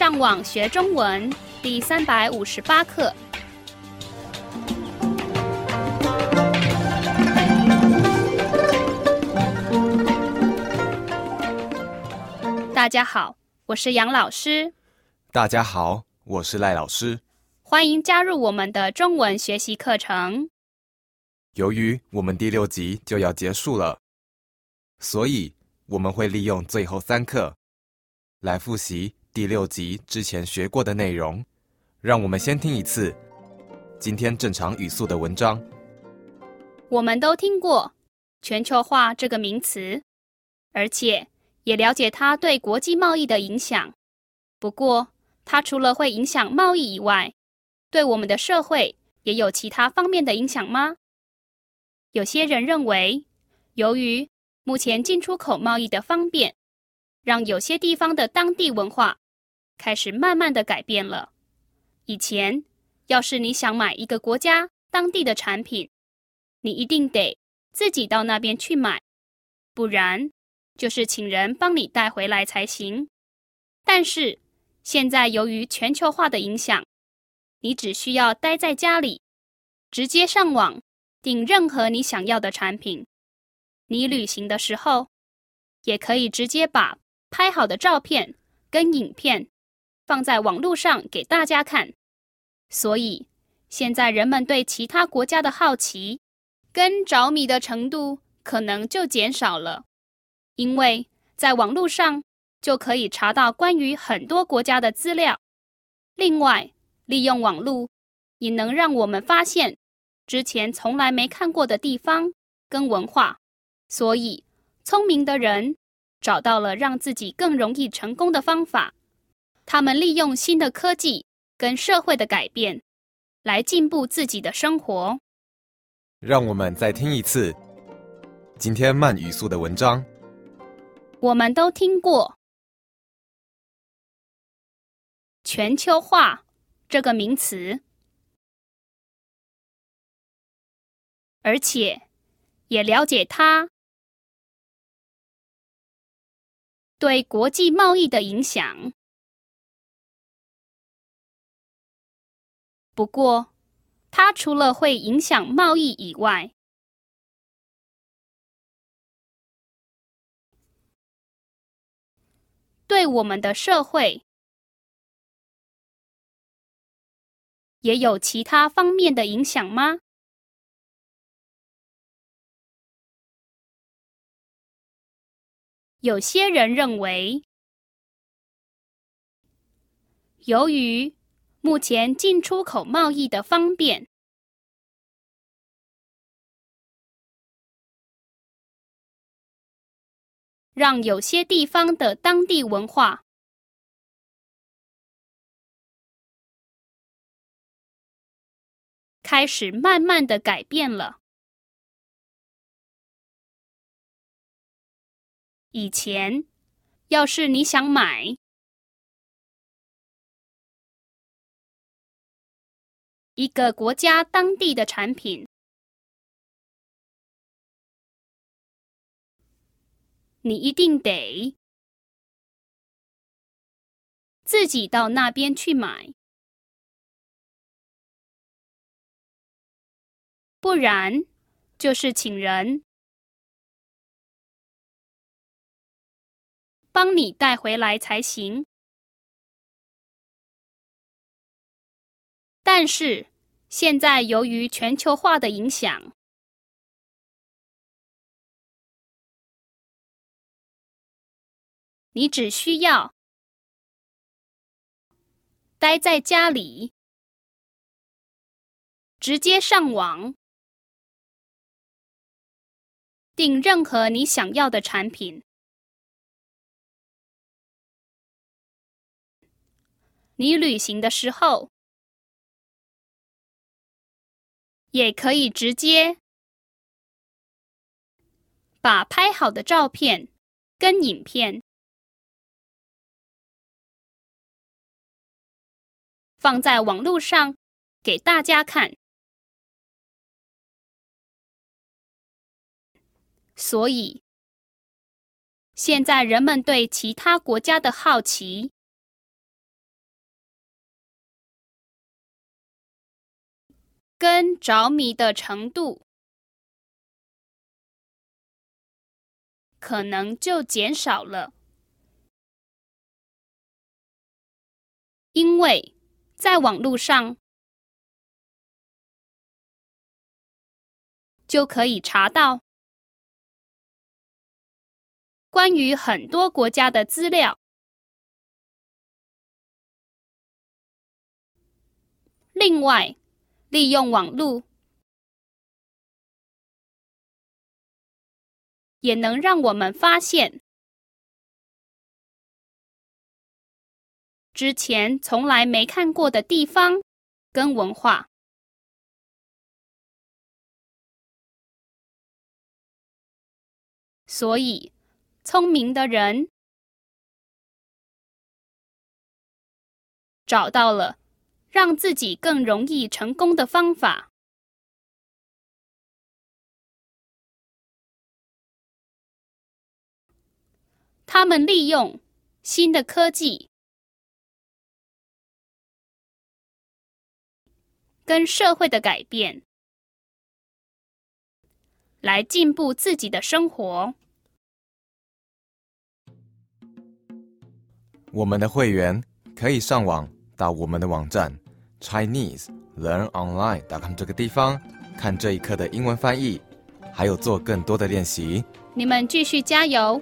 上网学中文第三百五十八课。大家好，我是杨老师。大家好，我是赖老师。欢迎加入我们的中文学习课程。由于我们第六集就要结束了，所以我们会利用最后三课来复习第六集之前学过的内容。让我们先听一次今天正常语速的文章。我们都听过“全球化”这个名词，而且也了解它对国际贸易的影响。不过，它除了会影响贸易以外，对我们的社会也有其他方面的影响吗？有些人认为，由于目前进出口贸易的方便，让有些地方的当地文化开始慢慢的改变了。以前，要是你想买一个国家当地的产品，你一定得自己到那边去买，不然就是请人帮你带回来才行。但是现在由于全球化的影响，你只需要待在家里，直接上网订任何你想要的产品。你旅行的时候，也可以直接把拍好的照片跟影片放在网络上给大家看。所以现在人们对其他国家的好奇。跟着迷的程度可能就减少了，因为在网络上就可以查到关于很多国家的资料。另外，利用网络也能让我们发现之前从来没看过的地方跟文化。所以，聪明的人找到了让自己更容易成功的方法。他们利用新的科技跟社会的改变来进步自己的生活。让我们再听一次今天慢语速的文章。我们都听过“全球化”这个名词，而且也了解它对国际贸易的影响。不过，它除了会影响贸易以外，对我们的社会也有其他方面的影响吗？有些人认为，由于目前进出口贸易的方便，让有些地方的当地文化开始慢慢的改变了。以前，要是你想买，一个国家当地的产品，你一定得自己到那边去买，不然就是请人帮你带回来才行。但是现在由于全球化的影响，你只需要待在家里，直接上网订任何你想要的产品。你旅行的时候。也可以直接把拍好的照片跟影片放在网络上给大家看，所以现在人们对其他国家的好奇跟着迷的程度，可能就减少了。因为在网络上就可以查到关于很多国家的资料。另外，利用网络也能让我们发现。之前从来没看过的地方跟文化，所以聪明的人找到了让自己更容易成功的方法。他们利用新的科技。跟社会的改变，来进步自己的生活。我们的会员可以上网到我们的网站 Chinese Learn Online.com 这个地方看这一课的英文翻译，还有做更多的练习。你们继续加油！